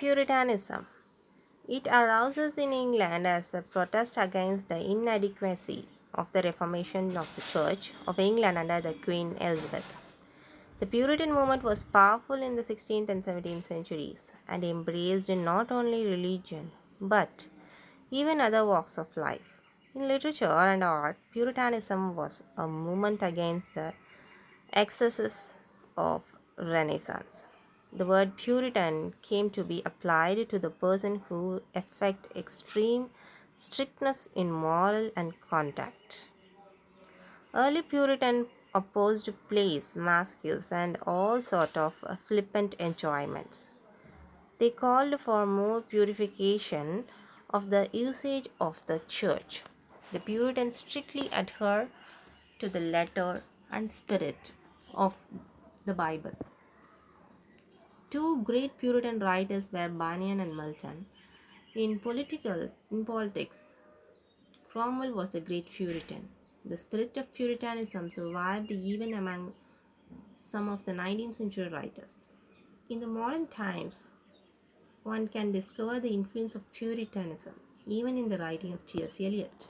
Puritanism. It arouses in England as a protest against the inadequacy of the reformation of the Church of England under the Queen Elizabeth. The Puritan movement was powerful in the 16th and 17th centuries and embraced not only religion but even other walks of life. In literature and art, Puritanism was a movement against the excesses of Renaissance. The word Puritan came to be applied to the person who affect extreme strictness in moral and conduct. Early Puritan opposed plays, masques, and all sort of flippant enjoyments. They called for more purification of the usage of the church. The Puritans strictly adhere to the letter and spirit of the Bible. Two great Puritan writers were Bunyan and Milton. In political in politics, Cromwell was a great Puritan. The spirit of Puritanism survived even among some of the 19th century writers. In the modern times, one can discover the influence of Puritanism even in the writing of T.S. Eliot.